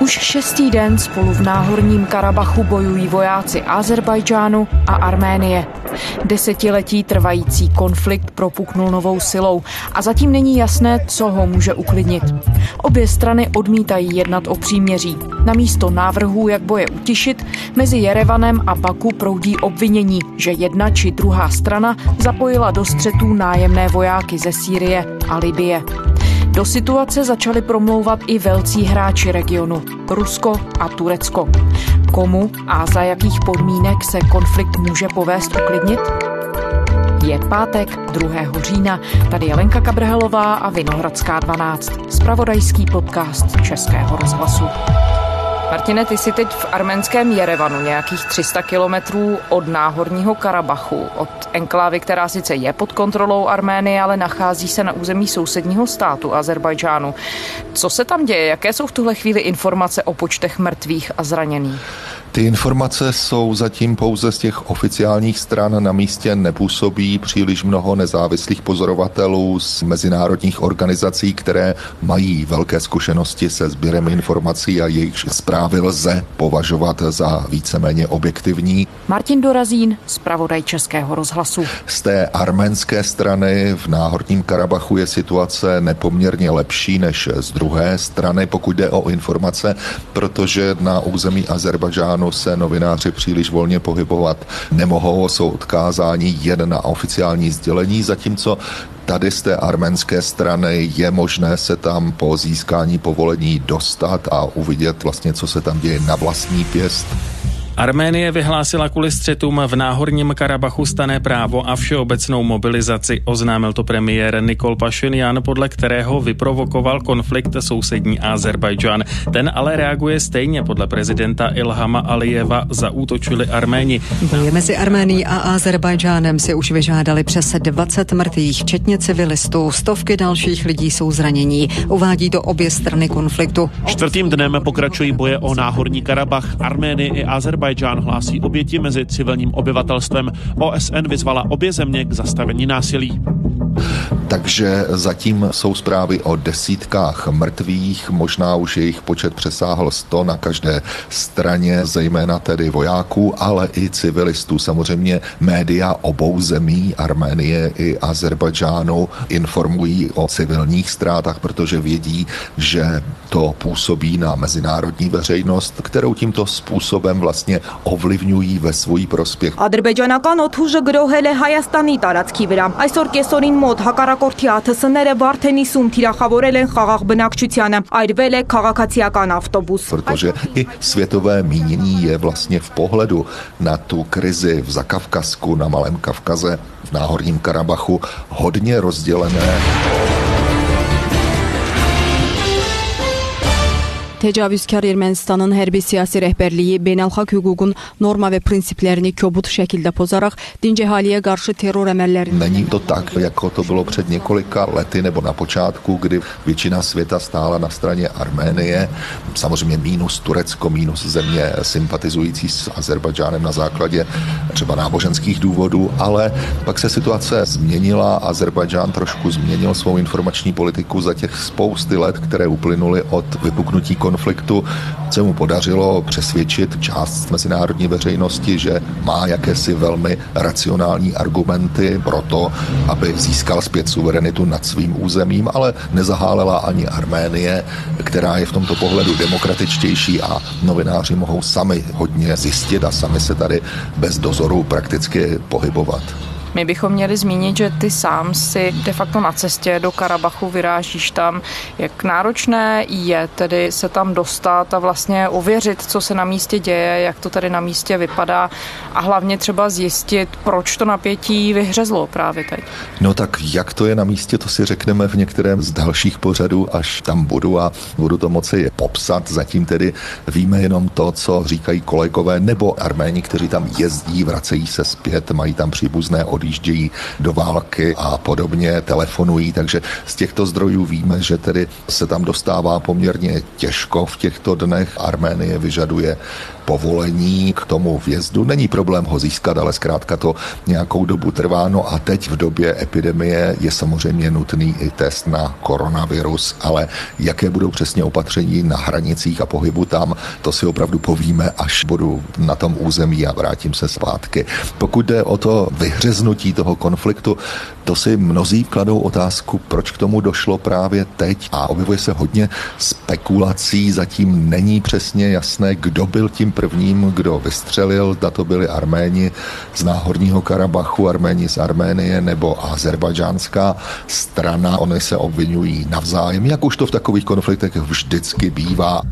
Už šestý den spolu v náhorním Karabachu bojují vojáci Azerbajdžánu a Arménie. Desetiletí trvající konflikt propuknul novou silou a zatím není jasné, co ho může uklidnit. Obě strany odmítají jednat o příměří. Na místo návrhů, jak boje utišit, mezi Jerevanem a Baku proudí obvinění, že jedna či druhá strana zapojila do střetů nájemné vojáky ze Sýrie a Libie. Do situace začali promlouvat i velcí hráči regionu Rusko a Turecko. Komu a za jakých podmínek se konflikt může povést uklidnit? Je pátek 2. října. Tady je Lenka Kabrhelová a Vinohradská 12. Spravodajský podcast Českého rozhlasu. Martine, ty jsi teď v arménském Jerevanu, nějakých 300 kilometrů od náhorního Karabachu, od enklávy, která sice je pod kontrolou Arménie, ale nachází se na území sousedního státu Azerbajdžánu. Co se tam děje? Jaké jsou v tuhle chvíli informace o počtech mrtvých a zraněných? Ty informace jsou zatím pouze z těch oficiálních stran. Na místě nepůsobí příliš mnoho nezávislých pozorovatelů z mezinárodních organizací, které mají velké zkušenosti se sběrem informací a jejich zprávy lze považovat za víceméně objektivní. Martin Dorazín, zpravodaj Českého rozhlasu. Z té arménské strany v Náhorním Karabachu je situace nepoměrně lepší než z druhé strany, pokud jde o informace, protože na území Azerbajdžánu Iránu se novináři příliš volně pohybovat nemohou, jsou odkázáni jen na oficiální sdělení, zatímco tady z té arménské strany je možné se tam po získání povolení dostat a uvidět vlastně, co se tam děje na vlastní pěst. Arménie vyhlásila kvůli střetům v náhorním Karabachu stané právo a všeobecnou mobilizaci. Oznámil to premiér Nikol Pašinjan, podle kterého vyprovokoval konflikt sousední Azerbajdžán. Ten ale reaguje stejně. Podle prezidenta Ilhama Alijeva zaútočili Arméni. Boje mezi Arménií a Azerbajdžánem si už vyžádali přes 20 mrtvých, včetně civilistů. Stovky dalších lidí jsou zranění. Uvádí to obě strany konfliktu. Čtvrtým dnem pokračují boje o náhorní Karabach. Arménie i Azerbajdžán Azerbajdžán hlásí oběti mezi civilním obyvatelstvem. OSN vyzvala obě země k zastavení násilí. Takže zatím jsou zprávy o desítkách mrtvých, možná už jejich počet přesáhl 100 na každé straně, zejména tedy vojáků, ale i civilistů. Samozřejmě média obou zemí, Arménie i Azerbajdžánu, informují o civilních ztrátách, protože vědí, že to působí na mezinárodní veřejnost, kterou tímto způsobem vlastně ovlivňují ve svůj prospěch. Ադրբեջանական օթուժը գրոհել է Հայաստանի տարածքի վրա։ Այսօր կեսօրին մոտ հակառակորդի ԱԹՍ-ները Վարդեն 50 թիրախավորել են խաղաղ բնակչությանը։ Այրվել է քաղաքացիական ավտոբus։ Protože i světové mínění je vlastně v pohledu na tu krizi v Zakavkazku, na Malém Kavkaze, v Náhorním Karabachu hodně rozdělené. Təcavüzkar Ermənistanın hərbi siyasi rəhbərliyi beynəlxalq hüququn norma və prinsiplərini kobud şəkildə pozaraq dinc əhaliyə qarşı terror əməllərini Není to tak, jako to bylo před několika lety nebo na počátku, kdy většina světa stála na straně Arménie, samozřejmě mínus Turecko, mínus země sympatizující s Azerbajdžánem na základě třeba náboženských důvodů, ale pak se situace změnila, Azerbajdžán trošku změnil svou informační politiku za těch spousty let, které uplynuly od vypuknutí konfliktu se mu podařilo přesvědčit část mezinárodní veřejnosti, že má jakési velmi racionální argumenty pro to, aby získal zpět suverenitu nad svým územím, ale nezahálela ani Arménie, která je v tomto pohledu demokratičtější a novináři mohou sami hodně zjistit a sami se tady bez dozoru prakticky pohybovat. My bychom měli zmínit, že ty sám si de facto na cestě do Karabachu vyrážíš tam. Jak náročné je tedy se tam dostat a vlastně ověřit, co se na místě děje, jak to tady na místě vypadá a hlavně třeba zjistit, proč to napětí vyhřezlo právě teď. No tak jak to je na místě, to si řekneme v některém z dalších pořadů, až tam budu a budu to moci popsat. Zatím tedy víme jenom to, co říkají kolegové nebo arméni, kteří tam jezdí, vracejí se zpět, mají tam příbuzné od odjíždějí do války a podobně, telefonují, takže z těchto zdrojů víme, že tedy se tam dostává poměrně těžko v těchto dnech. Arménie vyžaduje povolení k tomu vjezdu. Není problém ho získat, ale zkrátka to nějakou dobu trvá. No a teď v době epidemie je samozřejmě nutný i test na koronavirus, ale jaké budou přesně opatření na hranicích a pohybu tam, to si opravdu povíme, až budu na tom území a vrátím se zpátky. Pokud jde o to vyhřeznutí toho konfliktu, to si mnozí kladou otázku, proč k tomu došlo právě teď. A objevuje se hodně spekulací, zatím není přesně jasné, kdo byl tím prvním, kdo vystřelil, zda to byli Arméni z Náhorního Karabachu, Arméni z Arménie nebo azerbajdžánská strana. Oni se obvinují navzájem, jak už to v takových konfliktech vždycky bývá.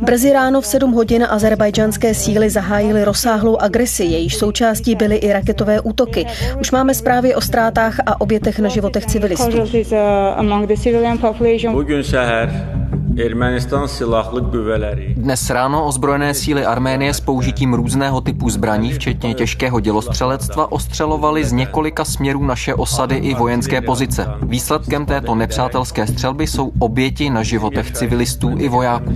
Brzy ráno v 7 hodin azerbajdžanské síly zahájily rozsáhlou agresi, jejíž součástí byly i raketové útoky. Už máme zprávy o ztrátách a obětech na životech civilistů. Dnes ráno ozbrojené síly Arménie s použitím různého typu zbraní, včetně těžkého dělostřelectva, ostřelovali z několika směrů naše osady i vojenské pozice. Výsledkem této nepřátelské střelby jsou oběti na životech civilistů i vojáků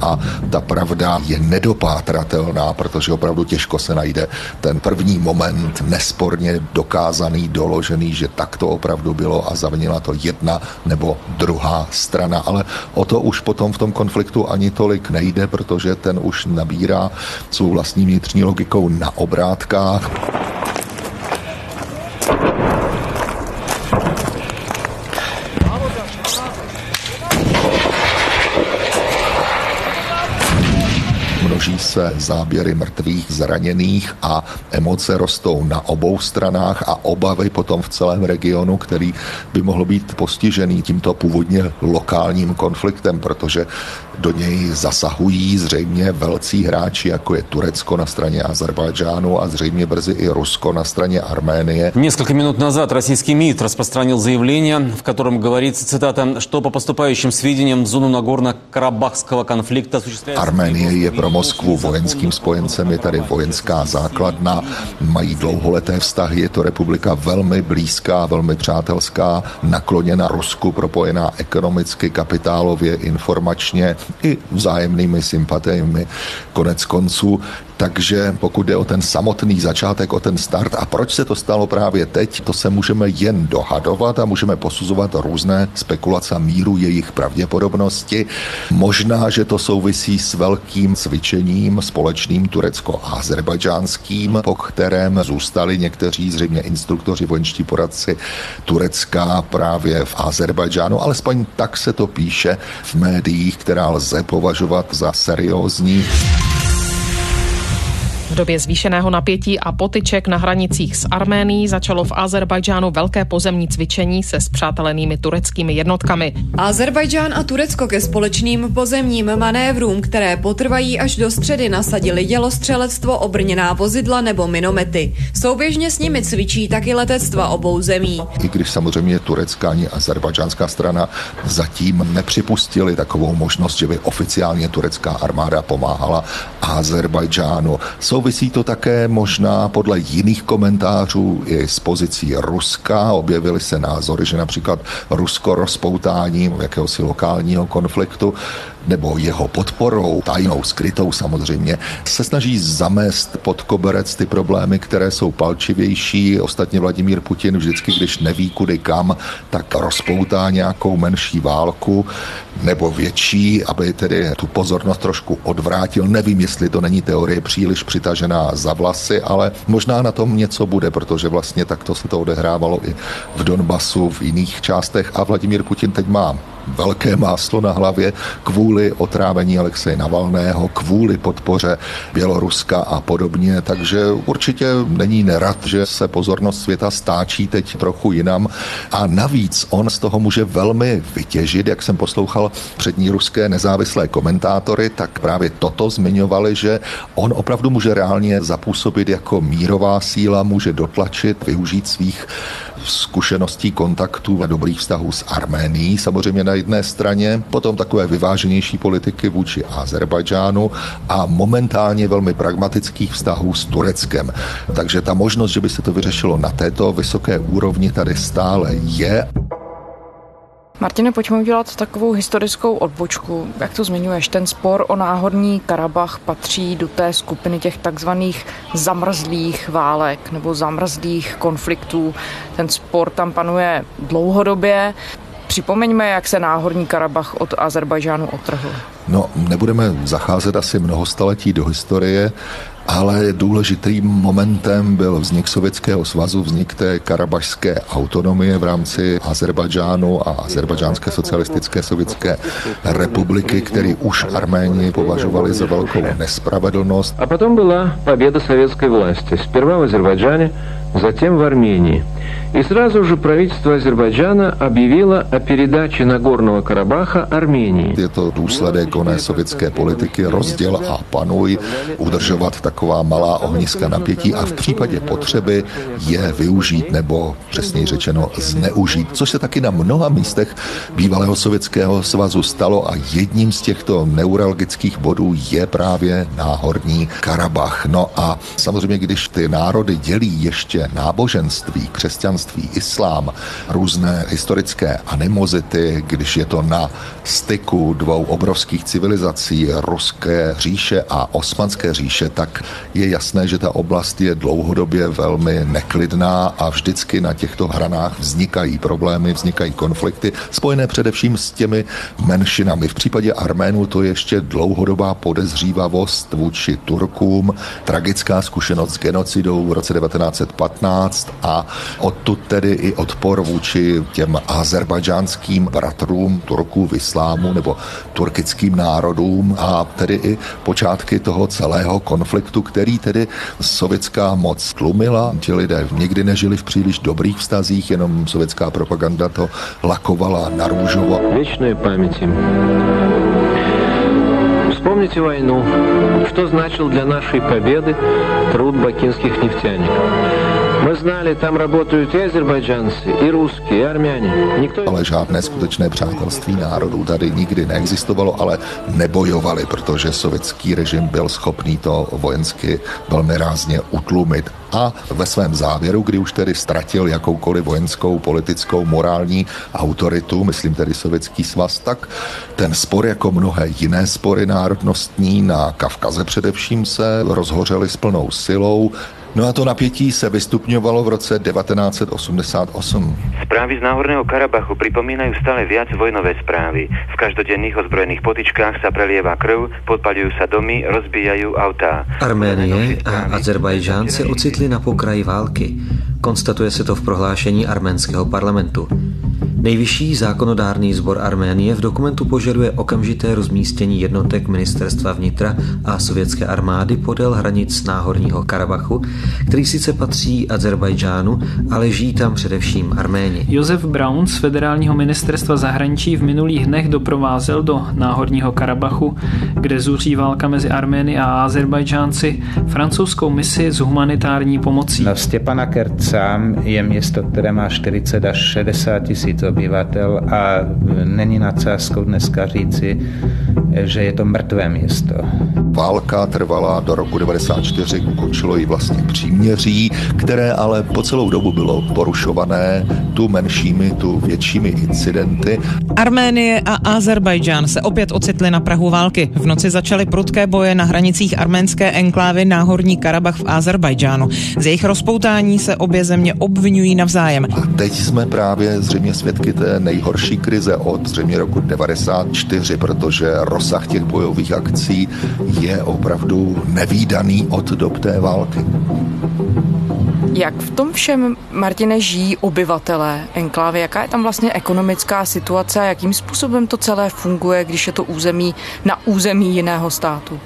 a ta pravda je nedopátratelná, protože opravdu těžko se najde ten první moment nesporně dokázaný, doložený, že tak to opravdu bylo a zavinila to jedna nebo druhá strana. Ale o to už potom v tom konfliktu ani tolik nejde, protože ten už nabírá svou vlastní vnitřní logikou na obrátkách. Se záběry mrtvých, zraněných a emoce rostou na obou stranách a obavy potom v celém regionu, který by mohl být postižený tímto původně lokálním konfliktem, protože do něj zasahují zřejmě velcí hráči, jako je Turecko na straně Azerbajdžánu a zřejmě brzy i Rusko na straně Arménie. Несколько минут назад российский МИД распространил заявление, в котором говорится, цитата, что по поступающим сведениям в зону Нагорно-Карабахского конфликта осуществляется... Arménie je pro Moskvu vojenským spojencem, je tady vojenská základna, mají dlouholeté vztahy, je to republika velmi blízká, velmi přátelská, nakloněna Rusku, propojená ekonomicky, kapitálově, informačně i vzájemnými sympatiemi. Konec konců takže pokud jde o ten samotný začátek, o ten start a proč se to stalo právě teď, to se můžeme jen dohadovat a můžeme posuzovat různé spekulace a míru jejich pravděpodobnosti. Možná, že to souvisí s velkým cvičením společným turecko-azerbajdžánským, po kterém zůstali někteří zřejmě instruktoři, vojenští poradci Turecka právě v Azerbajdžánu, alespoň tak se to píše v médiích, která lze považovat za seriózní. V době zvýšeného napětí a potyček na hranicích s Arménií začalo v Azerbajdžánu velké pozemní cvičení se spřátelenými tureckými jednotkami. Azerbajdžán a Turecko ke společným pozemním manévrům, které potrvají až do středy, nasadili dělostřelectvo, obrněná vozidla nebo minomety. Souběžně s nimi cvičí taky letectva obou zemí. I když samozřejmě turecká ani azerbajdžánská strana zatím nepřipustili takovou možnost, že by oficiálně turecká armáda pomáhala Azerbajdžánu. Souvisí to také možná podle jiných komentářů i s pozicí Ruska. Objevily se názory, že například Rusko rozpoutáním jakéhosi lokálního konfliktu nebo jeho podporou, tajnou, skrytou samozřejmě, se snaží zamést pod koberec ty problémy, které jsou palčivější. Ostatně Vladimír Putin vždycky, když neví kudy kam, tak rozpoutá nějakou menší válku nebo větší, aby tedy tu pozornost trošku odvrátil. Nevím, jestli to není teorie příliš přitažená za vlasy, ale možná na tom něco bude, protože vlastně takto se to odehrávalo i v Donbasu, v jiných částech a Vladimír Putin teď má velké máslo na hlavě kvůli otrávení Alexeje Navalného, kvůli podpoře Běloruska a podobně, takže určitě není nerad, že se pozornost světa stáčí teď trochu jinam. A navíc on z toho může velmi vytěžit, jak jsem poslouchal přední ruské nezávislé komentátory, tak právě toto zmiňovali, že on opravdu může reálně zapůsobit jako mírová síla, může dotlačit, využít svých zkušeností kontaktů a dobrých vztahů s Arménií, samozřejmě na jedné straně, potom takové vyváženější politiky vůči Azerbajdžánu a momentálně velmi pragmatických vztahů s Tureckem. Takže ta možnost, že by se to vyřešilo na této vysoké úrovni, tady stále je. Martine, pojďme udělat takovou historickou odbočku. Jak to zmiňuješ, ten spor o náhorní Karabach patří do té skupiny těch takzvaných zamrzlých válek nebo zamrzlých konfliktů. Ten spor tam panuje dlouhodobě. Připomeňme, jak se náhorní Karabach od Azerbajžánu otrhl. No, nebudeme zacházet asi mnoho staletí do historie, ale důležitým momentem byl vznik Sovětského svazu, vznik té karabašské autonomie v rámci Azerbajdžánu a Azerbajdžánské socialistické sovětské republiky, který už Arméni považovali za velkou nespravedlnost. A potom byla poběda sovětské vlasti. Zprva v Azerbajdžáně, затем v Arménii. И сразу же правительство Азербайджана объявило о передаче Нагорного Карабаха Армении. Je to důsledek oné sovětské politiky rozděl a panuj, udržovat taková malá ohniska napětí a v případě potřeby je využít nebo přesněji řečeno zneužít, což se taky na mnoha místech bývalého sovětského svazu stalo a jedním z těchto neuralgických bodů je právě náhorní Karabach. No a samozřejmě, když ty národy dělí ještě náboženství, křesťanství, islám, různé historické animozity, když je to na styku dvou obrovských civilizací, ruské říše a osmanské říše, tak je jasné, že ta oblast je dlouhodobě velmi neklidná a vždycky na těchto hranách vznikají problémy, vznikají konflikty, spojené především s těmi menšinami. V případě Arménů to je ještě dlouhodobá podezřívavost vůči Turkům, tragická zkušenost s genocidou v roce 1915 a odtud tedy i odpor vůči těm azerbajdžánským bratrům Turků v islámu nebo turkickým národům a tedy i počátky toho celého konfliktu, který tedy sovětská moc tlumila. Ti lidé nikdy nežili v příliš dobrých vztazích, jenom sovětská propaganda to lakovala na růžovo. Věčné paměti. Вспомните войну. Что значил для нашей победы труд бакинских нефтяников? My znali, tam работают i Azerbajdžanci, i Rusky, i Arméni. Nikto... Ale žádné skutečné přátelství národů tady nikdy neexistovalo, ale nebojovali, protože sovětský režim byl schopný to vojensky velmi rázně utlumit. A ve svém závěru, kdy už tedy ztratil jakoukoliv vojenskou, politickou, morální autoritu, myslím tedy sovětský svaz, tak ten spor jako mnohé jiné spory národnostní na Kavkaze především se rozhořely s plnou silou. No a to napětí se vystupňovalo v roce 1988. Správy z Náhorného Karabachu připomínají stále viac vojnové zprávy. V každodenných ozbrojených potičkách se prelieva krv, podpalují se domy, rozbíjají auta. Arménie a Azerbajdžán se ocitli na pokraji války. Konstatuje se to v prohlášení arménského parlamentu. Nejvyšší zákonodárný sbor Arménie v dokumentu požaduje okamžité rozmístění jednotek ministerstva vnitra a sovětské armády podél hranic Náhorního Karabachu, který sice patří Azerbajdžánu, ale žijí tam především Arméni. Josef Braun z federálního ministerstva zahraničí v minulých dnech doprovázel do Náhorního Karabachu, kde zuří válka mezi Armény a Azerbajdžánci, francouzskou misi s humanitární pomocí. Na Stěpana Kerca je město, které má 40 až 60 tisíc obyvatel a není nadsázkou dneska říci, že je to mrtvé město. Válka trvala do roku 94, ukončilo ji vlastně příměří, které ale po celou dobu bylo porušované tu menšími, tu většími incidenty. Arménie a Azerbajdžán se opět ocitly na Prahu války. V noci začaly prudké boje na hranicích arménské enklávy Náhorní Karabach v Azerbajdžánu. Z jejich rozpoutání se obě země obvinují navzájem. A teď jsme právě zřejmě svědky té nejhorší krize od zřejmě roku 94, protože rozsah těch bojových akcí je opravdu nevýdaný od dob té války. Jak v tom všem, Martine, žijí obyvatelé enklávy? Jaká je tam vlastně ekonomická situace a jakým způsobem to celé funguje, když je to území na území jiného státu?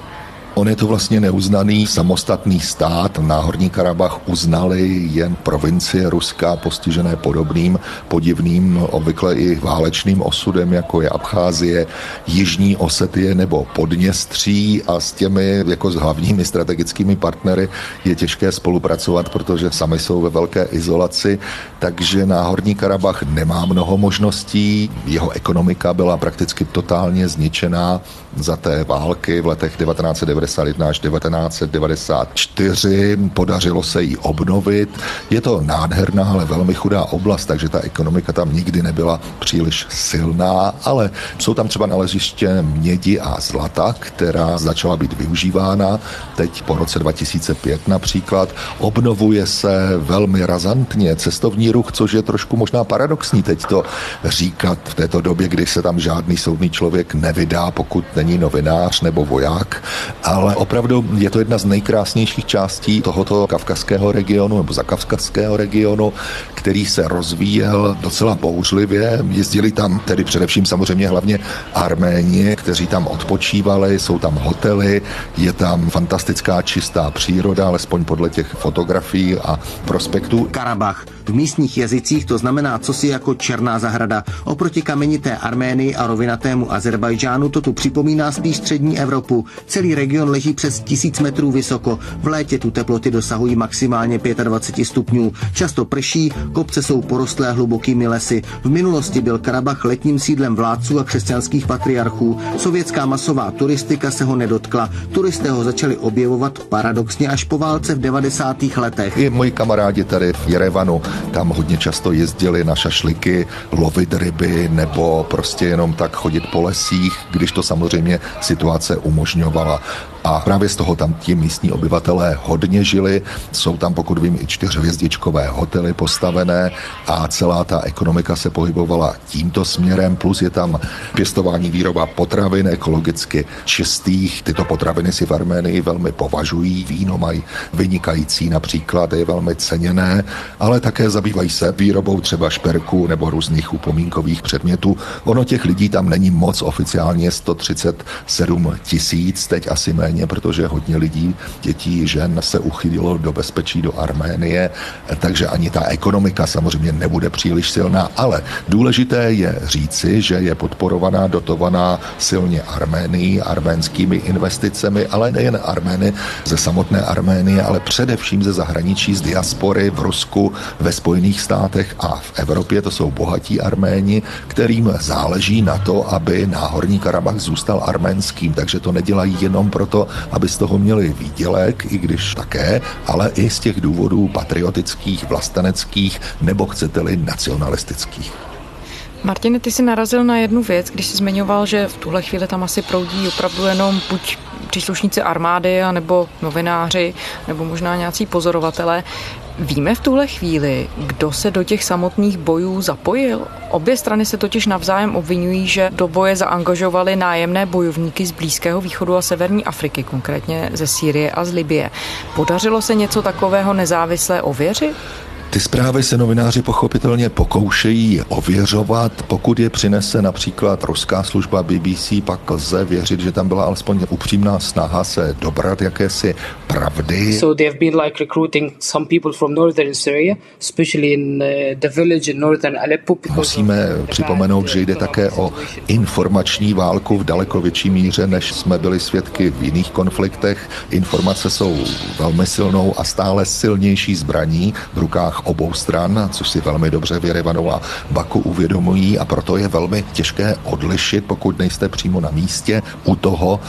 On je to vlastně neuznaný samostatný stát. Náhorní Karabach uznali jen provincie Ruska postižené podobným podivným, obvykle i válečným osudem, jako je Abcházie, Jižní Osetie nebo Podněstří a s těmi jako s hlavními strategickými partnery je těžké spolupracovat, protože sami jsou ve velké izolaci, takže Náhorní Karabach nemá mnoho možností. Jeho ekonomika byla prakticky totálně zničená za té války v letech 1991 až 1994. Podařilo se jí obnovit. Je to nádherná, ale velmi chudá oblast, takže ta ekonomika tam nikdy nebyla příliš silná, ale jsou tam třeba naleziště mědi a zlata, která začala být využívána teď po roce 2005 například. Obnovuje se velmi razantně cestovní ruch, což je trošku možná paradoxní teď to říkat v této době, kdy se tam žádný soudný člověk nevydá, pokud není novinář nebo voják, ale opravdu je to jedna z nejkrásnějších částí tohoto kavkazského regionu nebo zakavkazského regionu, který se rozvíjel docela bouřlivě. Jezdili tam tedy především samozřejmě hlavně Arméni, kteří tam odpočívali, jsou tam hotely, je tam fantastická čistá příroda, alespoň podle těch fotografií a prospektů. Karabach. V místních jazycích to znamená cosi jako černá zahrada. Oproti kamenité Arménii a rovinatému Azerbajdžánu to tu připomíná spíš střední Evropu. Celý region leží přes tisíc metrů vysoko. V létě tu teploty dosahují maximálně 25 stupňů. Často prší, kopce jsou porostlé hlubokými lesy. V minulosti byl Karabach letním sídlem vládců a křesťanských patriarchů. Sovětská masová turistika se ho nedotkla. Turisté ho začali objevovat paradoxně až po válce v 90. letech. I moji kamarádi tady v Jerevanu tam hodně často jezdili na šašliky, lovit ryby nebo prostě jenom tak chodit po lesích, když to samozřejmě situace umožňovala. A právě z toho tam ti místní obyvatelé hodně žili. Jsou tam, pokud vím, i čtyřhvězdičkové hotely postavené a celá ta ekonomika se pohybovala tímto směrem, plus je tam pěstování výroba potravin ekologicky čistých. Tyto potraviny si v Arménii velmi považují. Víno mají vynikající například, je velmi ceněné, ale také zabývají se výrobou třeba šperků nebo různých upomínkových předmětů. Ono těch lidí tam není moc oficiálně 137 tisíc, teď asi méně méně, protože hodně lidí, dětí, žen se uchylilo do bezpečí do Arménie, takže ani ta ekonomika samozřejmě nebude příliš silná, ale důležité je říci, že je podporovaná, dotovaná silně Arménií, arménskými investicemi, ale nejen Armény ze samotné Arménie, ale především ze zahraničí, z diaspory v Rusku, ve Spojených státech a v Evropě. To jsou bohatí Arméni, kterým záleží na to, aby Náhorní Karabach zůstal arménským, takže to nedělají jenom proto, proto, aby z toho měli výdělek, i když také, ale i z těch důvodů patriotických, vlasteneckých nebo chcete-li nacionalistických. Martine, ty jsi narazil na jednu věc, když jsi zmiňoval, že v tuhle chvíli tam asi proudí opravdu jenom buď příslušníci armády, nebo novináři, nebo možná nějací pozorovatelé. Víme v tuhle chvíli, kdo se do těch samotných bojů zapojil? Obě strany se totiž navzájem obvinují, že do boje zaangažovali nájemné bojovníky z Blízkého východu a Severní Afriky, konkrétně ze Sýrie a z Libie. Podařilo se něco takového nezávislé ověřit? Ty zprávy se novináři pochopitelně pokoušejí ověřovat. Pokud je přinese například ruská služba BBC, pak lze věřit, že tam byla alespoň upřímná snaha se dobrat jakési pravdy. So they have been like recruiting some people from northern Syria, especially in uh, the village in northern Aleppo. Musíme připomenout, že jde také o informační válku v daleko větší míře, než jsme byli svědky v jiných konfliktech. Informace jsou velmi silnou a stále silnější zbraní v rukách obou stran, což si velmi dobře v Jerevanu a Baku uvědomují a proto je velmi těžké odlišit, pokud nejste přímo na místě u toho,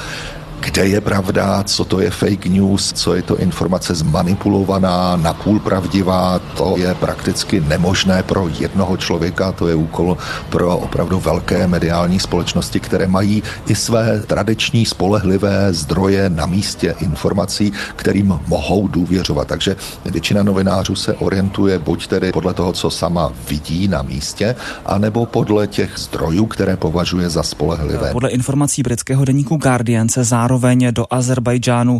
kde je pravda, co to je fake news, co je to informace zmanipulovaná, napůl pravdivá, to je prakticky nemožné pro jednoho člověka, to je úkol pro opravdu velké mediální společnosti, které mají i své tradiční spolehlivé zdroje na místě informací, kterým mohou důvěřovat. Takže většina novinářů se orientuje buď tedy podle toho, co sama vidí na místě, anebo podle těch zdrojů, které považuje za spolehlivé. Podle informací britského deníku Guardian se zároveň zároveň do Azerbajdžánu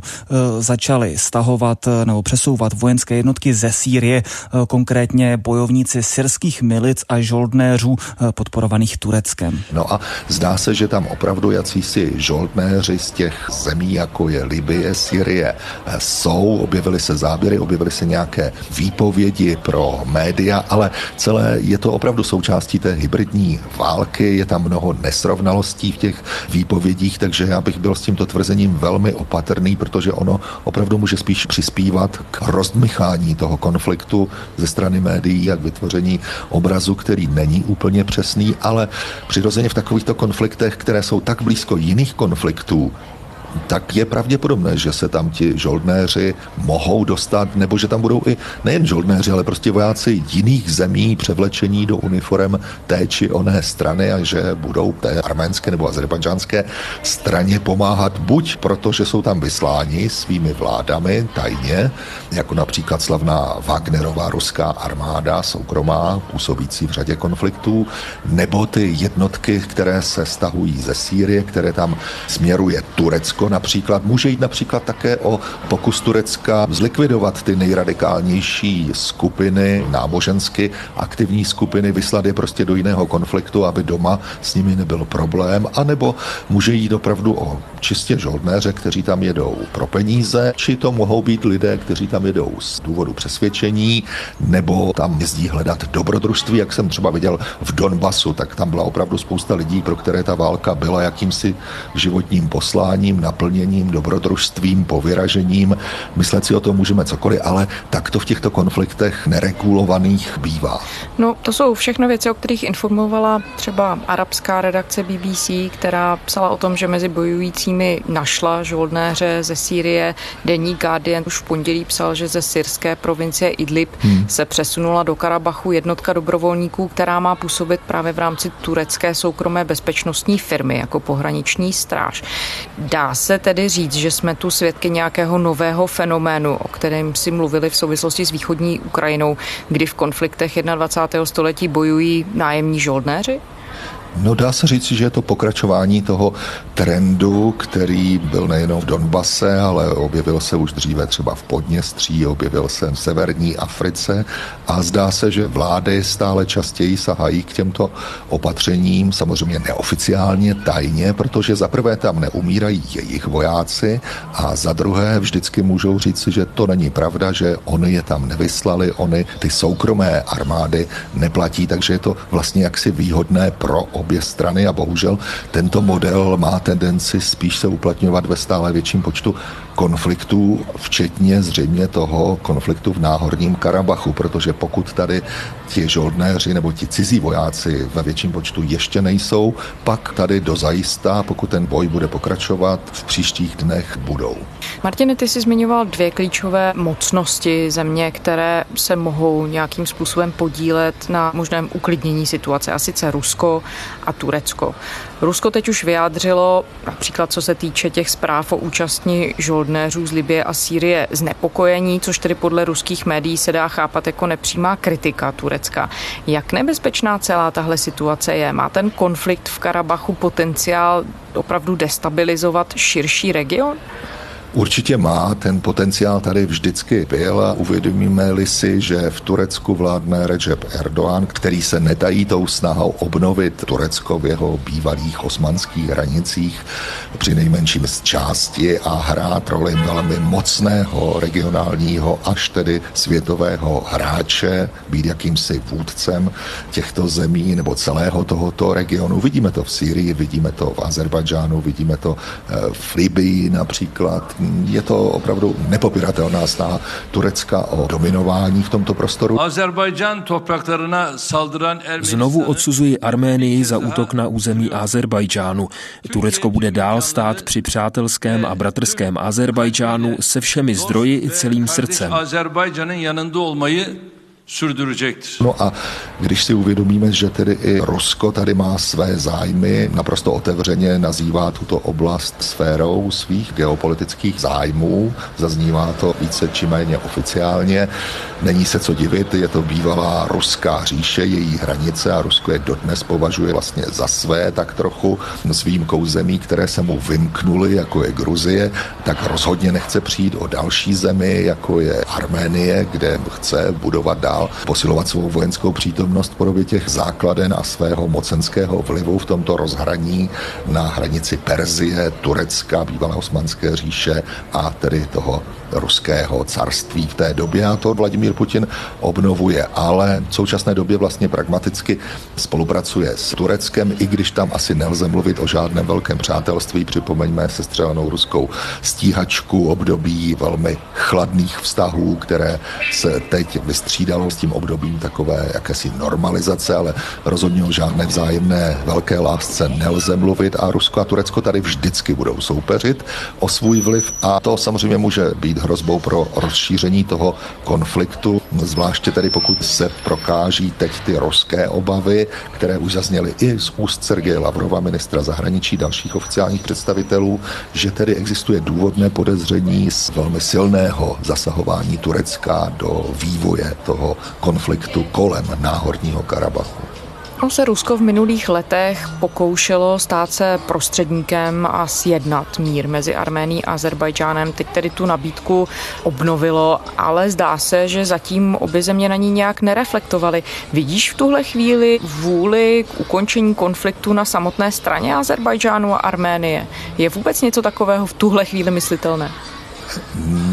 začaly stahovat nebo přesouvat vojenské jednotky ze Sýrie, konkrétně bojovníci syrských milic a žoldnéřů podporovaných Tureckem. No a zdá se, že tam opravdu jacísi žoldnéři z těch zemí, jako je Libie, Syrie, jsou. Objevily se záběry, objevily se nějaké výpovědi pro média, ale celé je to opravdu součástí té hybridní války, je tam mnoho nesrovnalostí v těch výpovědích, takže já bych byl s tímto tvrzením velmi opatrný, protože ono opravdu může spíš přispívat k rozdmychání toho konfliktu ze strany médií a k vytvoření obrazu, který není úplně přesný, ale přirozeně v takovýchto konfliktech, které jsou tak blízko jiných konfliktů, tak je pravděpodobné, že se tam ti žoldnéři mohou dostat, nebo že tam budou i nejen žoldnéři, ale prostě vojáci jiných zemí převlečení do uniform té či oné strany a že budou té arménské nebo azerbajdžánské straně pomáhat buď proto, že jsou tam vysláni svými vládami tajně, jako například slavná Wagnerová ruská armáda, soukromá, působící v řadě konfliktů, nebo ty jednotky, které se stahují ze Sýrie, které tam směruje Turecko Turecko například. Může jít například také o pokus Turecka zlikvidovat ty nejradikálnější skupiny, nábožensky aktivní skupiny, vyslat je prostě do jiného konfliktu, aby doma s nimi nebyl problém, anebo může jít opravdu o čistě žoldnéře, kteří tam jedou pro peníze, či to mohou být lidé, kteří tam jedou z důvodu přesvědčení, nebo tam jezdí hledat dobrodružství, jak jsem třeba viděl v Donbasu, tak tam byla opravdu spousta lidí, pro které ta válka byla jakýmsi životním posláním, naplněním, dobrodružstvím, povyražením. Myslet si o tom můžeme cokoliv, ale tak to v těchto konfliktech neregulovaných bývá. No, to jsou všechno věci, o kterých informovala třeba arabská redakce BBC, která psala o tom, že mezi bojujícími našla žoldnéře ze Sýrie. Denní Guardian už v pondělí psal, že ze syrské provincie Idlib hmm. se přesunula do Karabachu jednotka dobrovolníků, která má působit právě v rámci turecké soukromé bezpečnostní firmy jako pohraniční stráž. Dá se tedy říct, že jsme tu svědky nějakého nového fenoménu, o kterém si mluvili v souvislosti s východní Ukrajinou, kdy v konfliktech 21. století bojují nájemní žoldnéři? No dá se říct, že je to pokračování toho trendu, který byl nejenom v Donbase, ale objevil se už dříve třeba v Podněstří, objevil se v severní Africe a zdá se, že vlády stále častěji sahají k těmto opatřením, samozřejmě neoficiálně, tajně, protože za prvé tam neumírají jejich vojáci a za druhé vždycky můžou říct, že to není pravda, že oni je tam nevyslali, oni ty soukromé armády neplatí, takže je to vlastně jaksi výhodné pro obě strany a bohužel tento model má tendenci spíš se uplatňovat ve stále větším počtu konfliktů, včetně zřejmě toho konfliktu v Náhorním Karabachu, protože pokud tady ti žoldnéři nebo ti cizí vojáci ve větším počtu ještě nejsou, pak tady dozajistá, pokud ten boj bude pokračovat, v příštích dnech budou. Martine, ty jsi zmiňoval dvě klíčové mocnosti země, které se mohou nějakým způsobem podílet na možném uklidnění situace, a sice Rusko a Turecko. Rusko teď už vyjádřilo, například co se týče těch zpráv o účastní žoldnéřů z Libie a Sýrie, znepokojení, což tedy podle ruských médií se dá chápat jako nepřímá kritika Turecka. Jak nebezpečná celá tahle situace je? Má ten konflikt v Karabachu potenciál opravdu destabilizovat širší region? Určitě má, ten potenciál tady vždycky byl a uvědomíme-li si, že v Turecku vládne Recep Erdoğan, který se netají tou snahou obnovit Turecko v jeho bývalých osmanských hranicích, při nejmenším z části a hrát roli velmi mocného regionálního až tedy světového hráče, být jakýmsi vůdcem těchto zemí nebo celého tohoto regionu. Vidíme to v Sýrii, vidíme to v Azerbajdžánu, vidíme to eh, v Libii například, je to opravdu nepopiratelná snaha Turecka o dominování v tomto prostoru. Znovu odsuzuji Arménii za útok na území Azerbajdžánu. Turecko bude dál stát při přátelském a bratrském Azerbajdžánu se všemi zdroji i celým srdcem. No a když si uvědomíme, že tedy i Rusko tady má své zájmy, naprosto otevřeně nazývá tuto oblast sférou svých geopolitických zájmů, zaznívá to více či méně oficiálně, není se co divit, je to bývalá ruská říše, její hranice a Rusko je dodnes považuje vlastně za své tak trochu. S výjimkou zemí, které se mu vymknuly, jako je Gruzie, tak rozhodně nechce přijít o další zemi, jako je Arménie, kde chce budovat dál dál posilovat svou vojenskou přítomnost v podobě těch základen a svého mocenského vlivu v tomto rozhraní na hranici Perzie, Turecka, bývalé osmanské říše a tedy toho ruského carství v té době a to Vladimír Putin obnovuje, ale v současné době vlastně pragmaticky spolupracuje s Tureckem, i když tam asi nelze mluvit o žádném velkém přátelství. Připomeňme se střelenou ruskou stíhačku období velmi chladných vztahů, které se teď vystřídalo s tím obdobím takové jakési normalizace, ale rozhodně o žádné vzájemné velké lásce nelze mluvit a Rusko a Turecko tady vždycky budou soupeřit o svůj vliv a to samozřejmě může být hrozbou pro rozšíření toho konfliktu, zvláště tedy pokud se prokáží teď ty ruské obavy, které už zazněly i z úst Sergeje Lavrova, ministra zahraničí, dalších oficiálních představitelů, že tedy existuje důvodné podezření z velmi silného zasahování Turecka do vývoje toho konfliktu kolem náhorního Karabachu. Ono se Rusko v minulých letech pokoušelo stát se prostředníkem a sjednat mír mezi Arménií a Azerbajdžánem. Teď tedy tu nabídku obnovilo, ale zdá se, že zatím obě země na ní nějak nereflektovaly. Vidíš v tuhle chvíli vůli k ukončení konfliktu na samotné straně Azerbajdžánu a Arménie? Je vůbec něco takového v tuhle chvíli myslitelné?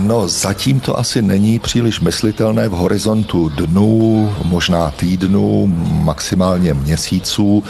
No, zatím to asi není příliš myslitelné v horizontu dnů, možná týdnů, maximálně měsíců.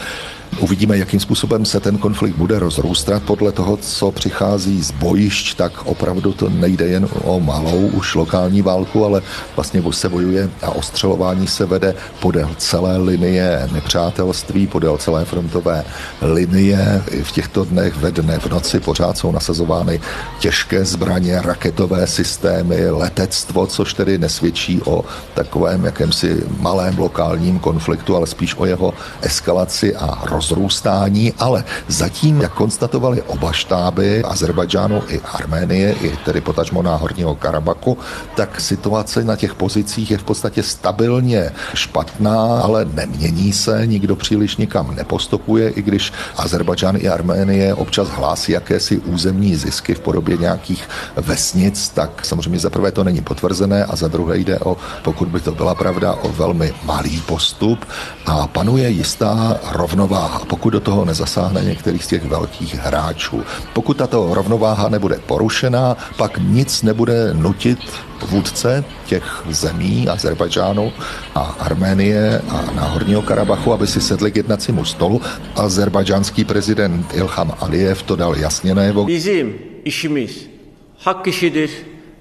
Uvidíme, jakým způsobem se ten konflikt bude rozrůstat. Podle toho, co přichází z bojišť, tak opravdu to nejde jen o malou už lokální válku, ale vlastně se bojuje a ostřelování se vede podél celé linie nepřátelství, podél celé frontové linie. V těchto dnech ve dne v noci pořád jsou nasazovány těžké zbraně, raketové systémy, letectvo, což tedy nesvědčí o takovém jakémsi malém lokálním konfliktu, ale spíš o jeho eskalaci a rozrůstání, ale zatím, jak konstatovali oba štáby, Azerbajdžánu i Arménie, i tedy potažmo náhorního Karabaku, tak situace na těch pozicích je v podstatě stabilně špatná, ale nemění se, nikdo příliš nikam nepostupuje, i když Azerbajdžán i Arménie občas hlásí jakési územní zisky v podobě nějakých vesnic, tak samozřejmě za prvé to není potvrzené a za druhé jde o, pokud by to byla pravda, o velmi malý postup. A panuje jistá rovnováha pokud do toho nezasáhne některý z těch velkých hráčů. Pokud tato rovnováha nebude porušená, pak nic nebude nutit vůdce těch zemí, Azerbajdžánu a Arménie a Náhorního Karabachu, aby si sedli k jednacímu stolu. Azerbajdžánský prezident Ilham Aliyev to dal jasně najevo. Bizim işimiz hak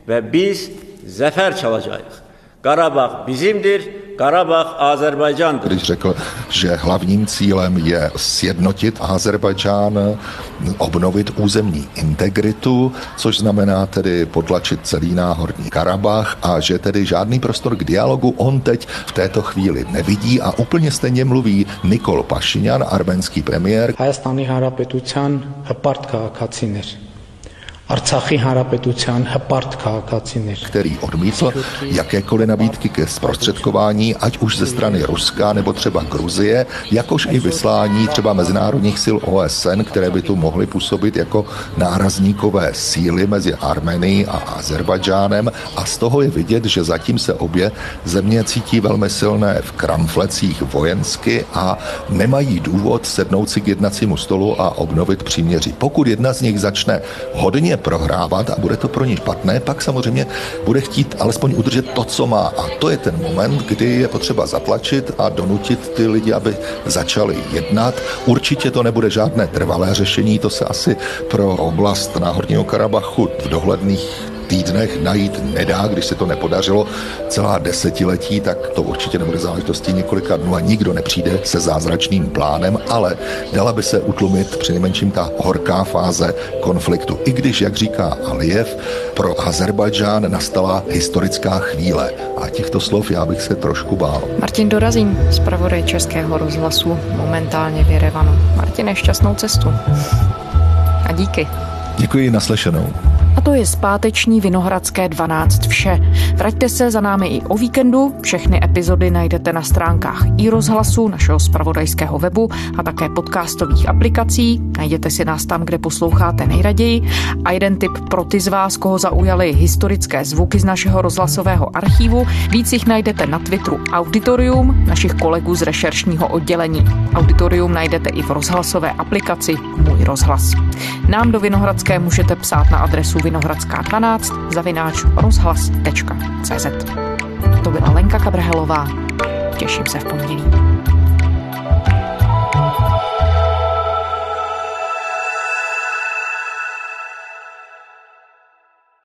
ve biz zafer çalacağız. Karabağ bizimdir, Karabach Azerbajdžán. Když řekl, že hlavním cílem je sjednotit Azerbajdžán, obnovit územní integritu, což znamená tedy potlačit celý náhorní Karabach a že tedy žádný prostor k dialogu on teď v této chvíli nevidí a úplně stejně mluví Nikol Pašinyan, arménský premiér. Հայաստանի Հանրապետության հպարտ քաղաքացիներ Arcachy Հանրապետության հպարտ քաղաքացիներ. Který odmítl jakékoliv nabídky ke zprostředkování, ať už ze strany Ruska nebo třeba Gruzie, jakož i vyslání třeba mezinárodních sil OSN, které by tu mohly působit jako nárazníkové síly mezi Armenií a Azerbajdžánem a z toho je vidět, že zatím se obě země cítí velmi silné v kramflecích vojensky a nemají důvod sednout si k jednacímu stolu a obnovit příměří. Pokud jedna z nich začne hodně prohrávat a bude to pro ní špatné, pak samozřejmě bude chtít alespoň udržet to, co má. A to je ten moment, kdy je potřeba zatlačit a donutit ty lidi, aby začali jednat. Určitě to nebude žádné trvalé řešení, to se asi pro oblast Náhorního Karabachu v dohledných týdnech najít nedá, když se to nepodařilo celá desetiletí, tak to určitě nebude záležitostí několika dnů a nikdo nepřijde se zázračným plánem, ale dala by se utlumit přinejmenším ta horká fáze konfliktu. I když, jak říká Aliyev, pro Azerbajdžán nastala historická chvíle. A těchto slov já bych se trošku bál. Martin Dorazín, zpravodaj Českého rozhlasu, momentálně v Jerevanu. Martin, šťastnou cestu. A díky. Děkuji, naslyšenou. A to je zpáteční Vinohradské 12 vše. Vraťte se za námi i o víkendu. Všechny epizody najdete na stránkách i rozhlasu, našeho spravodajského webu a také podcastových aplikací. Najděte si nás tam, kde posloucháte nejraději. A jeden tip pro ty z vás, koho zaujaly historické zvuky z našeho rozhlasového archívu. Víc jich najdete na Twitteru Auditorium, našich kolegů z rešeršního oddělení. Auditorium najdete i v rozhlasové aplikaci Můj rozhlas. Nám do Vinohradské můžete psát na adresu Vinohradská 12 zavináč rozhlas.cz. To byla Lenka Kabrhelová. Těším se v pondělí.